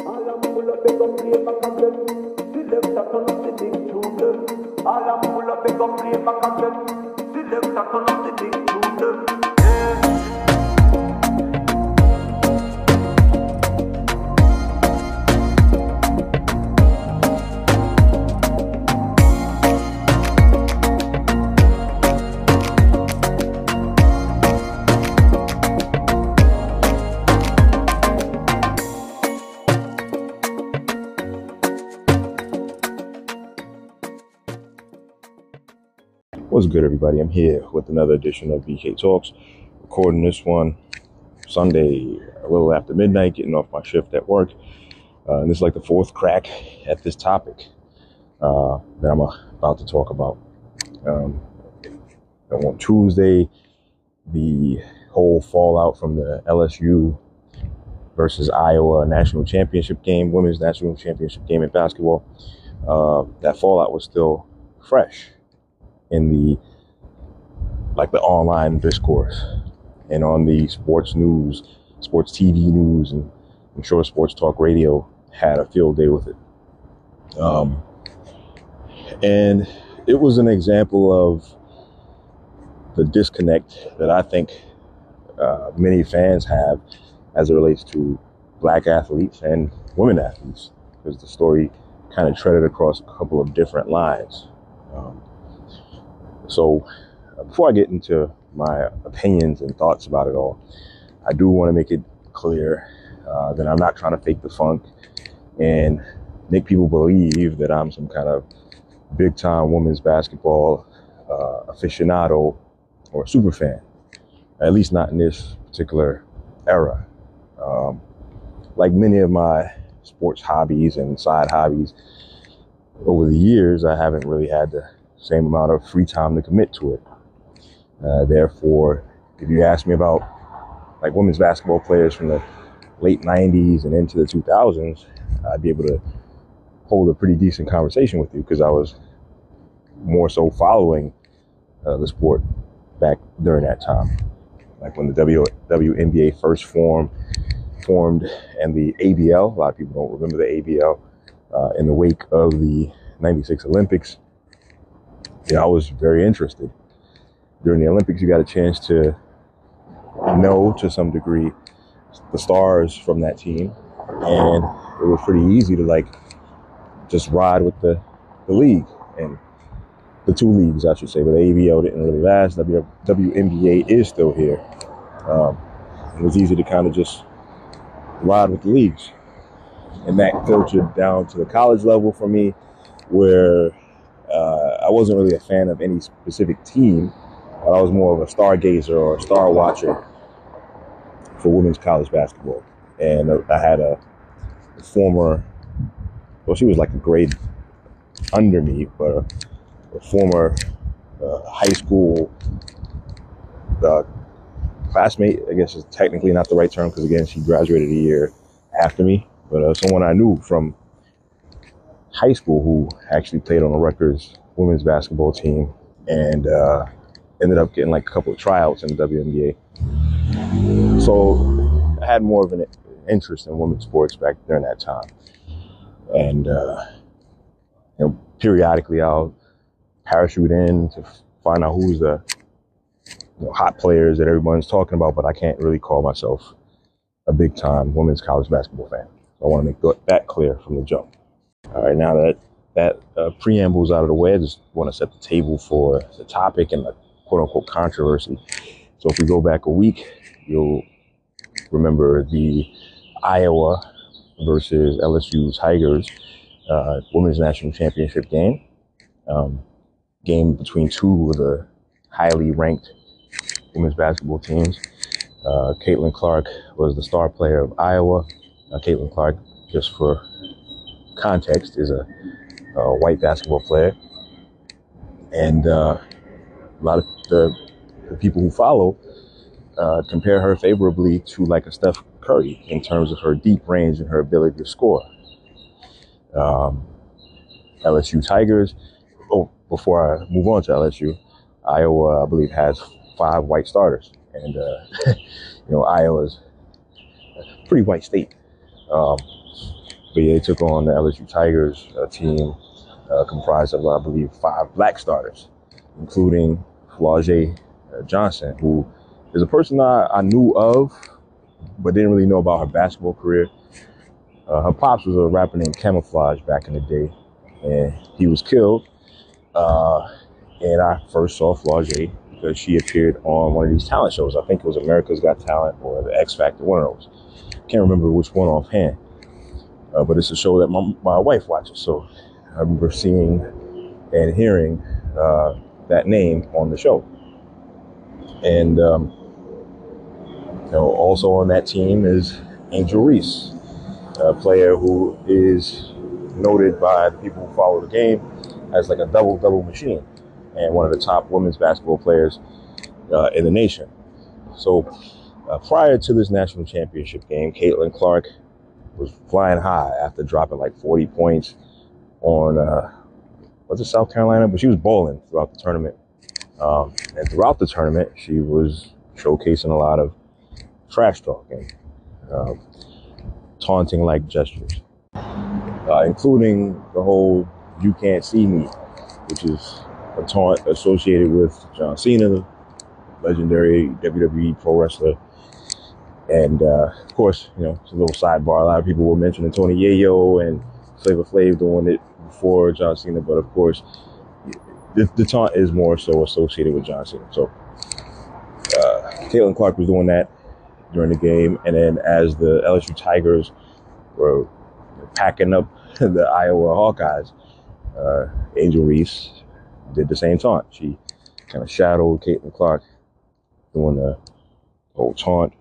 All I'm full of big up play back again. Selector turn up the big tune them. All I'm full up play back again. Selector turn up the big What's good, everybody? I'm here with another edition of BK Talks. Recording this one Sunday, a little after midnight, getting off my shift at work. Uh, and this is like the fourth crack at this topic uh, that I'm about to talk about. Um, on Tuesday, the whole fallout from the LSU versus Iowa national championship game, women's national championship game in basketball, uh, that fallout was still fresh in the like the online discourse and on the sports news, sports TV news, and I'm sure Sports Talk Radio had a field day with it. Um, and it was an example of the disconnect that I think uh, many fans have as it relates to black athletes and women athletes, because the story kind of treaded across a couple of different lines. Um, so, uh, before I get into my opinions and thoughts about it all, I do want to make it clear uh, that I'm not trying to fake the funk and make people believe that I'm some kind of big time women's basketball uh, aficionado or super fan. At least not in this particular era. Um, like many of my sports hobbies and side hobbies, over the years, I haven't really had the same amount of free time to commit to it. Uh, therefore, if you ask me about like women's basketball players from the late 90s and into the 2000s, I'd be able to hold a pretty decent conversation with you because I was more so following uh, the sport back during that time. Like when the w, WNBA first formed, formed and the ABL, a lot of people don't remember the ABL, uh, in the wake of the 96 Olympics, yeah, I was very interested. During the Olympics, you got a chance to know to some degree the stars from that team, and it was pretty easy to like just ride with the, the league and the two leagues, I should say. But the ABL didn't really last. W, WNBA is still here. Um, it was easy to kind of just ride with the leagues, and that filtered down to the college level for me, where uh, I wasn't really a fan of any specific team. But I was more of a stargazer or a star watcher for women's college basketball. And I had a former, well, she was like a grade under me, but a, a former uh, high school uh, classmate, I guess is technically not the right term because, again, she graduated a year after me, but uh, someone I knew from high school who actually played on the Rutgers women's basketball team and uh, ended up getting like a couple of tryouts in the WNBA. So I had more of an interest in women's sports back during that time. And, uh, you know, periodically I'll parachute in to find out who's the you know, hot players that everyone's talking about, but I can't really call myself a big time women's college basketball fan. So I want to make that clear from the jump. All right, now that that uh, preamble's out of the way, I just want to set the table for the topic and the quote unquote controversy. So if we go back a week, you'll remember the Iowa versus LSU Tigers uh, women's national championship game. Um, game between two of the highly ranked women's basketball teams. Uh, Caitlin Clark was the star player of Iowa. Uh, Caitlin Clark, just for context, is a, a white basketball player. And uh, a lot of the, the people who follow uh, compare her favorably to like a Steph Curry in terms of her deep range and her ability to score. Um, LSU Tigers. Oh, before I move on to LSU, Iowa, I believe, has five white starters, and uh, you know Iowa's a pretty white state. Um, But yeah, they took on the LSU Tigers, team uh, comprised of, I believe, five black starters, including Flau'jae uh, Johnson, who is a person I, I knew of, but didn't really know about her basketball career. Uh, her pops was a rapper named Camoflauge back in the day, and he was killed. Uh, and I first saw Flau'jae because she appeared on one of these talent shows. I think it was America's Got Talent or the X Factor, one of those. Can't remember which one offhand. Uh, but it's a show that my, my wife watches. So I remember seeing and hearing uh, that name on the show. And um, you know, also on that team is Angel Reese, a player who is noted by the people who follow the game as like a double double machine and one of the top women's basketball players uh, in the nation. So uh, prior to this national championship game, Caitlin Clark was flying high after dropping like 40 points on uh, was it South Carolina, but she was bowling throughout the tournament. Um, and throughout the tournament, she was showcasing a lot of trash talking, uh, taunting like gestures, uh, including the whole "you can't see me," which is a taunt associated with John Cena, the legendary WWE pro wrestler. And uh, of course, you know, it's a little sidebar. A lot of people were mentioning Tony Yayo and Flavor Flav doing it before John Cena, but of course, the, the taunt is more so associated with John Cena. So, uh, Caitlin Clark was doing that during the game, and then as the LSU Tigers were packing up the Iowa Hawkeyes, uh, Angel Reese did the same taunt. She kind of shadowed Caitlin Clark doing the whole taunt.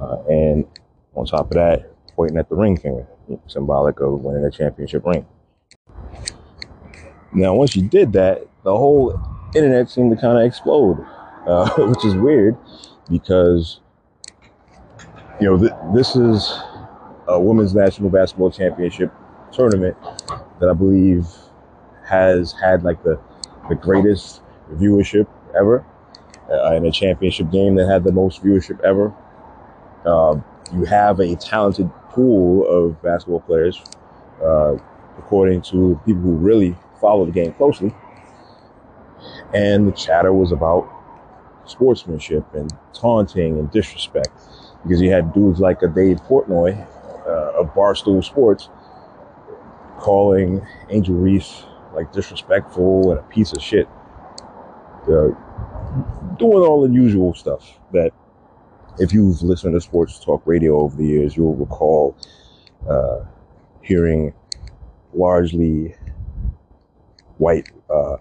Uh, and on top of that, pointing at the ring finger, symbolic of winning a championship ring. Now, once you did that, the whole internet seemed to kind of explode, uh, which is weird because, you know, th- this is a women's national basketball championship tournament that I believe has had like the, the greatest viewership ever uh, in a championship game that had the most viewership ever. Uh, you have a talented pool of basketball players, uh, according to people who really follow the game closely. And the chatter was about sportsmanship and taunting and disrespect because you had dudes like a Dave Portnoy uh, of Barstool Sports calling Angel Reese like disrespectful and a piece of shit. Uh, doing all the usual stuff that if you've listened to sports talk radio over the years, you'll recall uh, hearing largely white uh,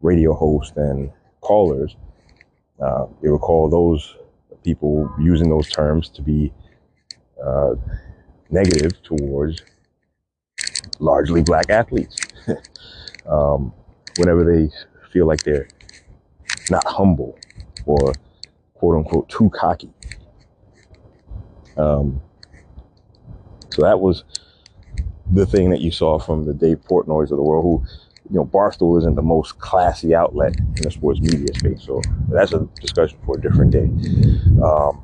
radio hosts and callers. Uh, you recall those people using those terms to be uh, negative towards largely black athletes. um, whenever they feel like they're not humble or quote unquote too cocky. Um, so that was the thing that you saw from the Dave Portnoys of the world, who, you know, Barstool isn't the most classy outlet in the sports media space. So that's a discussion for a different day. Um,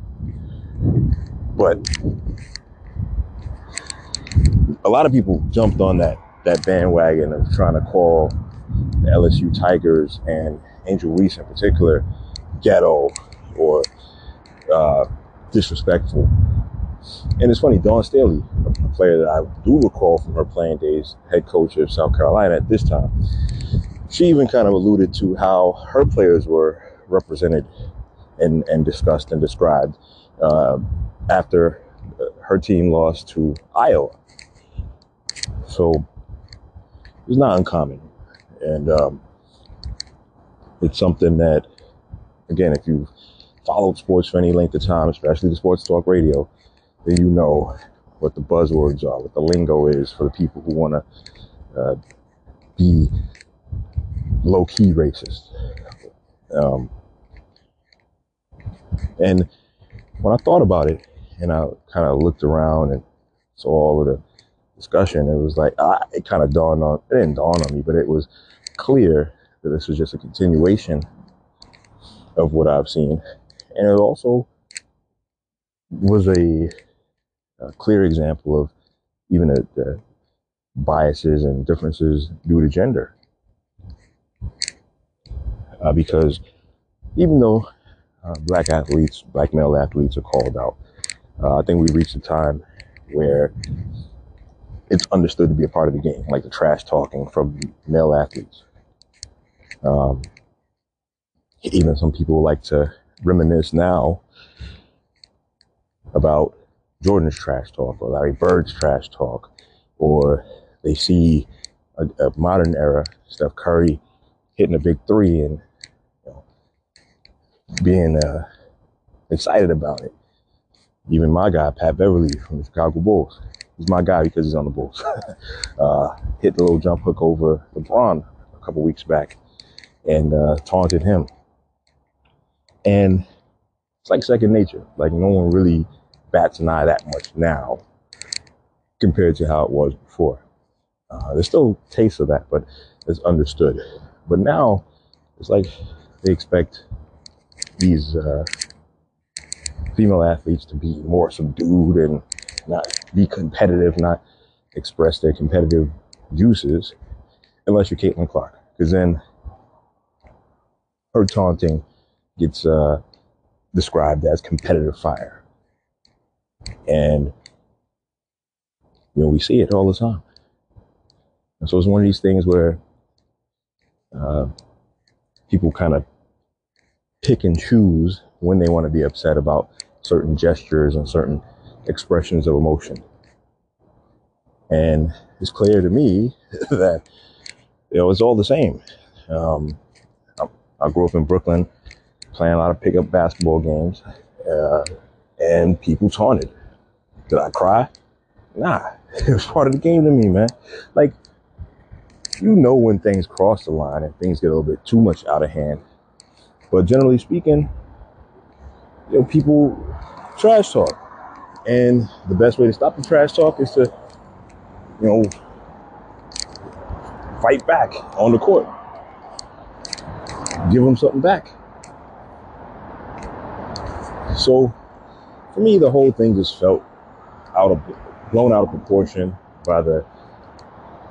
but a lot of people jumped on that that bandwagon of trying to call the LSU Tigers and Angel Reese in particular ghetto or uh, disrespectful. And it's funny, Dawn Staley, a player that I do recall from her playing days, head coach of South Carolina at this time, she even kind of alluded to how her players were represented and, and discussed and described uh, after her team lost to Iowa. So it's not uncommon. And um, it's something that, again, if you've followed sports for any length of time, especially the sports talk radio, then you know what the buzzwords are, what the lingo is for the people who want to uh, be low key racist. Um, and when I thought about it, and I kind of looked around and saw all of the discussion, it was like I, it kind of dawned on it didn't dawn on me, but it was clear that this was just a continuation of what I've seen, and it also was a, a clear example of even the, the biases and differences due to gender. Uh, because even though uh, black athletes, black male athletes are called out, uh, I think we reached a time where it's understood to be a part of the game, like the trash talking from male athletes. Um, even some people like to reminisce now about Jordan's trash talk or Larry Bird's trash talk, or they see a, a modern era Steph Curry hitting a big three and you know, being uh, excited about it. Even my guy, Pat Beverley from the Chicago Bulls, he's my guy because he's on the Bulls. uh, hit the little jump hook over LeBron a couple weeks back and uh, taunted him. And it's like second nature. Like no one really bats an eye that much now compared to how it was before. Uh, there's still taste of that, but it's understood. But now it's like they expect these uh, female athletes to be more subdued and not be competitive, not express their competitive juices, unless you're Caitlin Clark, because then her taunting gets uh, described as competitive fire, and you know we see it all the time. And so it's one of these things where uh, people kind of pick and choose when they want to be upset about certain gestures and certain expressions of emotion. And it's clear to me that you know it's all the same. Um, I, I, grew up in Brooklyn, playing a lot of pickup basketball games, uh, and people taunted. Did I cry? Nah, it was part of the game to me, man. Like you know when things cross the line and things get a little bit too much out of hand. But generally speaking, you know, people trash talk. And the best way to stop the trash talk is to, you know, fight back on the court. Give them something back. So for me, the whole thing just felt out of blown out of proportion by the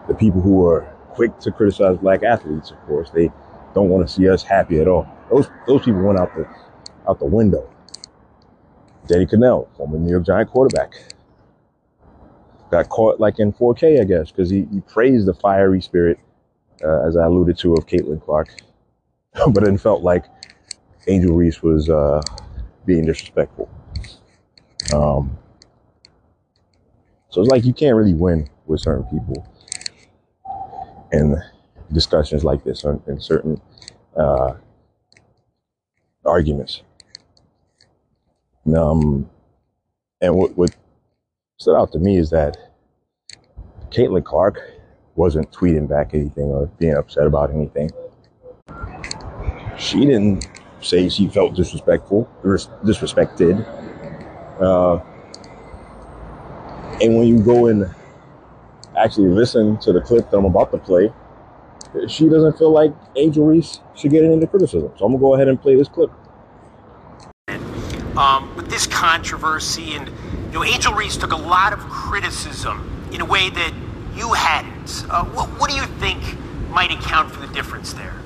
the people who are quick to criticize black athletes. Of course, they don't want to see us happy at all. Those those people went out the out the window. Danny Kanell, former New York Giant quarterback, got caught like in 4K, I guess, because he, he praised the fiery spirit, uh, as I alluded to, of Caitlin Clark, but it felt like Angel Reese was uh, being disrespectful. Um, so it's like you can't really win with certain people in discussions like this or in certain uh, arguments. Um, and what, what stood out to me is that Caitlin Clark wasn't tweeting back anything or being upset about anything. She didn't say she felt disrespectful, disrespected. Uh, and when you go and actually listen to the clip that I'm about to play, she doesn't feel like Angel Reese should get into criticism. So I'm gonna go ahead and play this clip. Um, with this controversy, and you know, Angel Reese took a lot of criticism in a way that you hadn't. Uh, what, what do you think might account for the difference there?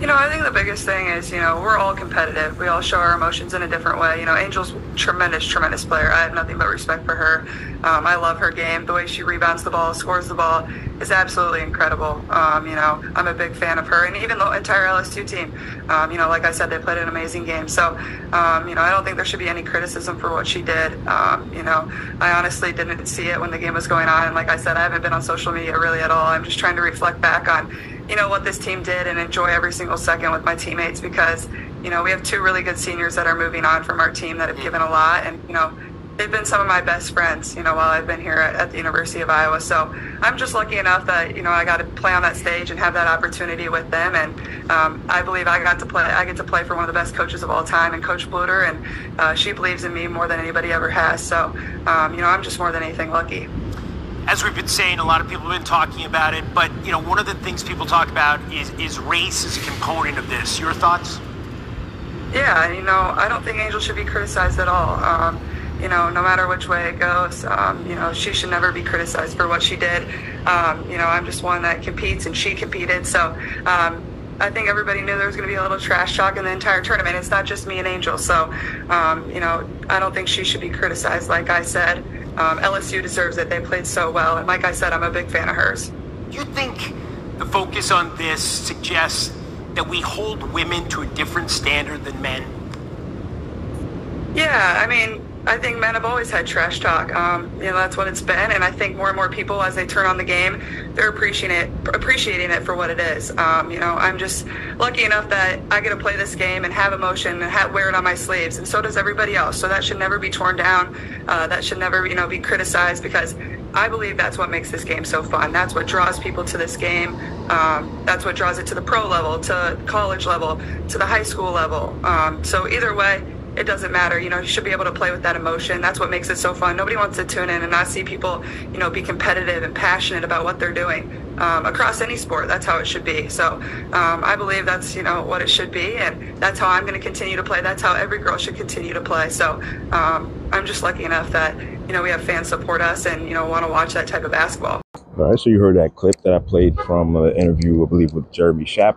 You know, I think the biggest thing is, you know, we're all competitive. We all show our emotions in a different way. You know, Angel's tremendous, tremendous player. I have nothing but respect for her. Um, I love her game. The way she rebounds the ball, scores the ball is absolutely incredible. Um, you know, I'm a big fan of her, and even the entire LSU team. Um, you know, like I said, they played an amazing game. So, um, you know, I don't think there should be any criticism for what she did. Um, you know, I honestly didn't see it when the game was going on, and like I said, I haven't been on social media really at all. I'm just trying to reflect back on you know what this team did and enjoy every single second with my teammates because you know we have two really good seniors that are moving on from our team that have given a lot. And you know they've been some of my best friends you know while I've been here at, at the University of Iowa. So I'm just lucky enough that you know I got to play on that stage and have that opportunity with them. And um, I believe I got to play I get to play for one of the best coaches of all time and Coach Bluder. and uh, she believes in me more than anybody ever has. So um, you know I'm just more than anything lucky as we've been saying, a lot of people have been talking about it, but you know, one of the things people talk about is is race as a component of this. Your thoughts? Yeah, you know, I don't think Angel should be criticized at all. Um, you know, no matter which way it goes, um, you know, she should never be criticized for what she did. Um, you know, I'm just one that competes and she competed. So um, I think everybody knew there was going to be a little trash talk in the entire tournament. It's not just me and Angel. So, um, you know, I don't think she should be criticized. Like I said, um, LSU deserves it. They played so well. And like I said, I'm a big fan of hers. Do you think the focus on this suggests that we hold women to a different standard than men? Yeah, I mean, I think men have always had trash talk. Um, you know, that's what it's been, and I think more and more people, as they turn on the game, they're appreciating it, appreciating it for what it is. Um, you know, I'm just lucky enough that I get to play this game and have emotion and have, wear it on my sleeves, and so does everybody else. So that should never be torn down. Uh, that should never, you know, be criticized because I believe that's what makes this game so fun. That's what draws people to this game. Um, that's what draws it to the pro level, to college level, to the high school level. Um, so either way it doesn't matter. You know, you should be able to play with that emotion. That's what makes it so fun. Nobody wants to tune in and not see people, you know, be competitive and passionate about what they're doing um, across any sport. That's how it should be. So um, I believe that's, you know, what it should be. And that's how I'm going to continue to play. That's how every girl should continue to play. So um, I'm just lucky enough that, you know, we have fans support us and, you know, want to watch that type of basketball. All right, so you heard that clip that I played from an interview, I believe, with Jeremy Schaap.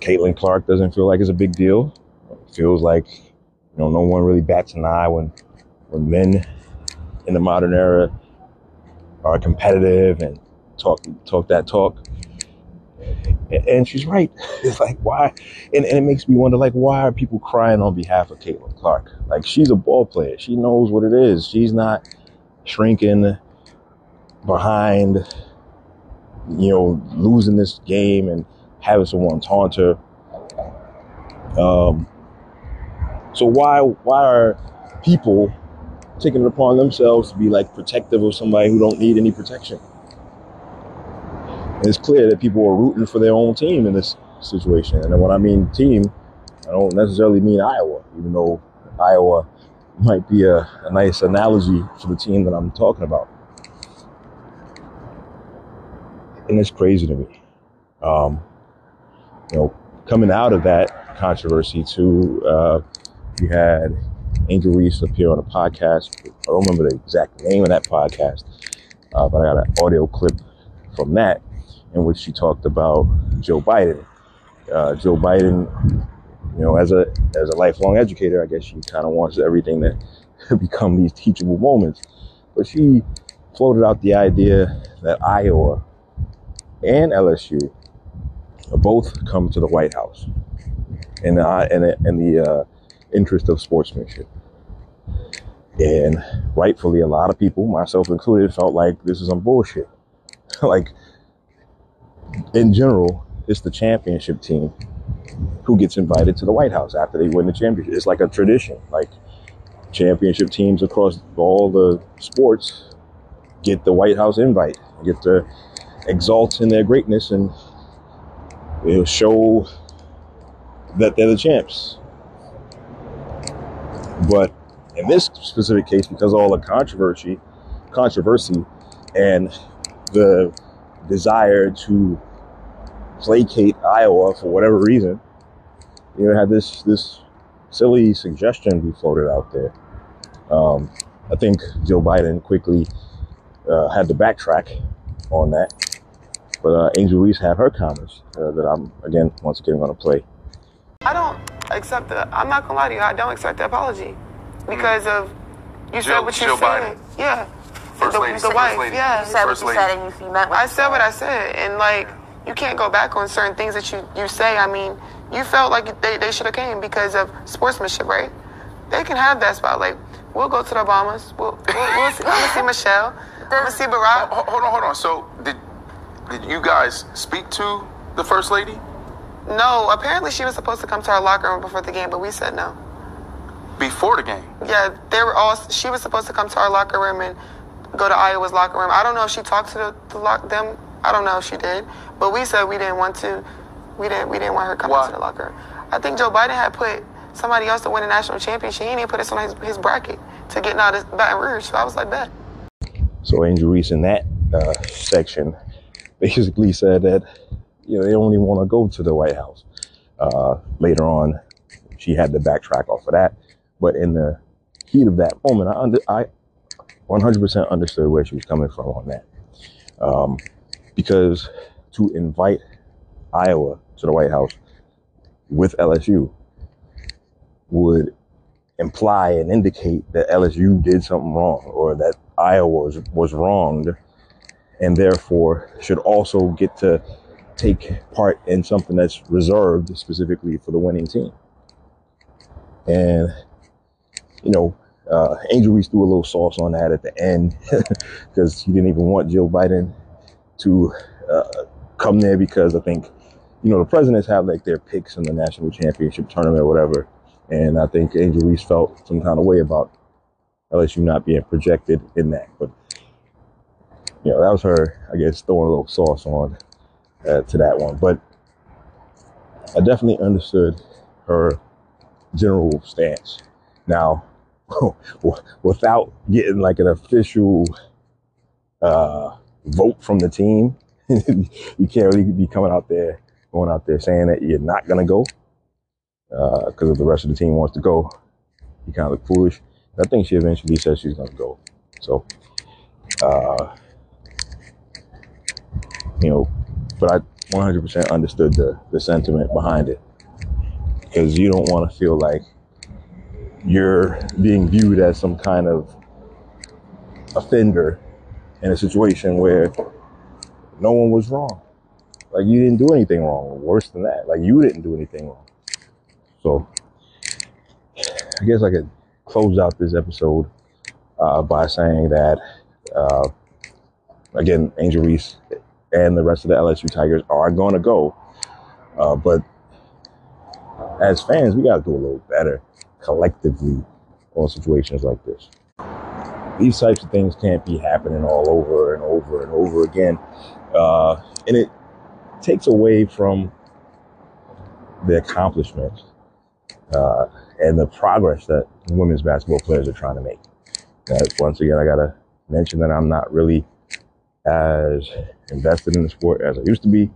Caitlin Clark doesn't feel like it's a big deal feels like you know no one really bats an eye when when men in the modern era are competitive and talk talk that talk. And she's right. It's like why, and, and it makes me wonder like why are people crying on behalf of Caitlin Clark? Like she's a ball player. She knows what it is. She's not shrinking behind, you know, losing this game and having someone taunt her. Um, so why why are people taking it upon themselves to be like protective of somebody who don't need any protection? And it's clear that people are rooting for their own team in this situation. And when I mean team, I don't necessarily mean Iowa, even though Iowa might be a, a nice analogy for the team that I'm talking about. And it's crazy to me. Um, you know, coming out of that controversy to uh, you had Angel Reese appear on a podcast. I don't remember the exact name of that podcast, uh, but I got an audio clip from that in which she talked about Joe Biden. Uh, Joe Biden, you know, as a as a lifelong educator, I guess she kind of wants everything to become these teachable moments. But she floated out the idea that Iowa and LSU both come to the White House, and the, and the, and the uh, interest of sportsmanship. And rightfully, a lot of people, myself included, felt like this is some bullshit. like, in general, it's the championship team who gets invited to the White House after they win the championship. It's like a tradition. Like, championship teams across all the sports get the White House invite, get to exalt in their greatness and know, show that they're the champs. But in this specific case, because of all the controversy, controversy, and the desire to placate Iowa for whatever reason, you know, had this this silly suggestion be floated out there. Um, I think Joe Biden quickly uh, had to backtrack on that, but uh, Angel Reese had her comments uh, that I'm again once again going to play. I don't accept the. I'm not gonna lie to you. I don't accept the apology mm. because of you said what you Jill said. Biden. Yeah. First the, lady, the second wife. lady. Yeah. You said what First you lady. said and you meant what I you said what I said, and like you can't go back on certain things that you you say. I mean, you felt like they, they should have came because of sportsmanship, right? They can have that spot. Like we'll go to the Obamas. We'll, we'll, we'll see, I'm gonna see Michelle. I'm gonna see Barack. Hold on, hold on. So did did you guys speak to the first lady No, apparently she was supposed to come to our locker room before the game, but we said no. before the game? Yeah, they were all. She was supposed to come to our locker room and go to Iowa's locker room. I don't know if she talked to the, the lock them. I don't know if she did, but we said we didn't want to. We didn't. We didn't want her coming Why? to the locker room. I think Joe Biden had put somebody else to win a national championship. He didn't put us on his, his bracket to get out of Baton Rouge. So I was like, bet. So Angel Reese in that uh, section basically said that you know they only want to go to the White House. Uh, later on, she had to backtrack off of that, but in the heat of that moment, I under, I 100% understood where she was coming from on that. Um, because to invite Iowa to the White House with LSU would imply and indicate that LSU did something wrong or that Iowa was, was wronged and therefore should also get to take part in something that's reserved specifically for the winning team. And, you know, uh, Angel Reese threw a little sauce on that at the end because he didn't even want Joe Biden to uh, come there because I think, you know, the presidents have like their picks in the national championship tournament or whatever. And I think Angel Reese felt some kind of way about LSU not being projected in that. But, you know, that was her, I guess, throwing a little sauce on uh, to that one. But I definitely understood her general stance. Now, without getting like an official uh, vote from the team, you can't really be coming out there, going out there saying that you're not going to go because uh, if the rest of the team wants to go, you kind of look foolish. I think she eventually says she's going to go. So, uh, you know, but I 100% understood the, the sentiment behind it because you don't want to feel like you're being viewed as some kind of offender in a situation where no one was wrong. Like you didn't do anything wrong. Worse than that, like you didn't do anything wrong. So I guess I could close out this episode uh, by saying that uh, again, Angel Reese and the rest of the LSU Tigers are going to go, uh, but as fans, we got to do a little better collectively on situations like this. These types of things can't be happening all over and over and over again. Uh, and it takes away from the accomplishments uh, and the progress that women's basketball players are trying to make. Uh, once again, I got to mention that I'm not really as invested in the sport as I used to be.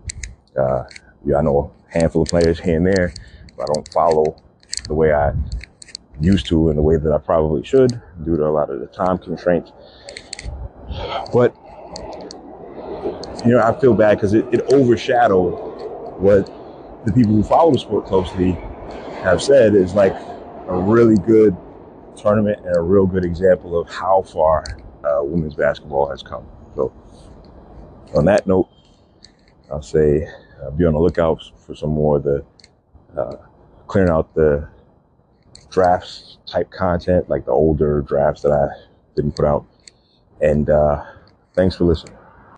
Uh, yeah, I know a handful of players here and there, but I don't follow the way I used to in the way that I probably should due to a lot of the time constraints. But, you know, I feel bad because it, it overshadowed what the people who follow the sport closely have said is like a really good tournament and a real good example of how far uh, women's basketball has come. So, on that note, I'll say uh, be on the lookout for some more of the uh, clearing out the drafts type content, like the older drafts that I didn't put out. And uh, thanks for listening.